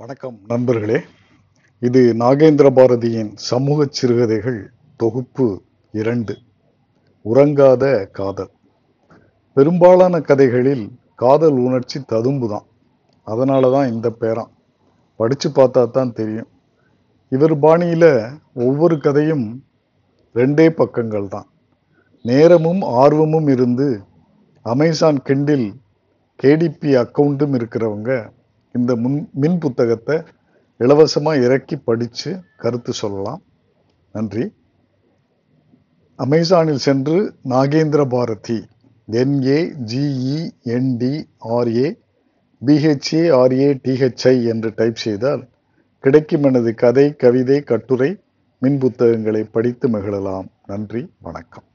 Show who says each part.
Speaker 1: வணக்கம் நண்பர்களே. இது நாகேந்திர பாரதியின் சமூக சிறுகதைகள் தொகுப்பு இரண்டு உறங்காத காதல். பெரும்பாலான கதைகளில் காதல் உணர்ச்சி ததும்புதான். அதனால தான் இந்த பேரம். படித்து பார்த்தா தான் தெரியும். இவர் பாணியில் ஒவ்வொரு கதையும் ரெண்டே பக்கங்கள் தான் நேரமும் ஆர்வமும் இருந்து அமேசான் கிண்டில் கேடிபி அக்கௌண்ட்டும் இருக்கிறவங்க இந்த முன் மின் புத்தகத்தை இலவசமாக இறக்கி படித்து கருத்து சொல்லலாம். நன்றி. அமேசானில் சென்று Nagendra Bharathi N A G E N D R A B H A R A T H I என்று டைப் செய்தால் கிடைக்கும் எனது கதை கவிதை கட்டுரை மின் புத்தகங்களை படித்து மகிழலாம். நன்றி. வணக்கம்.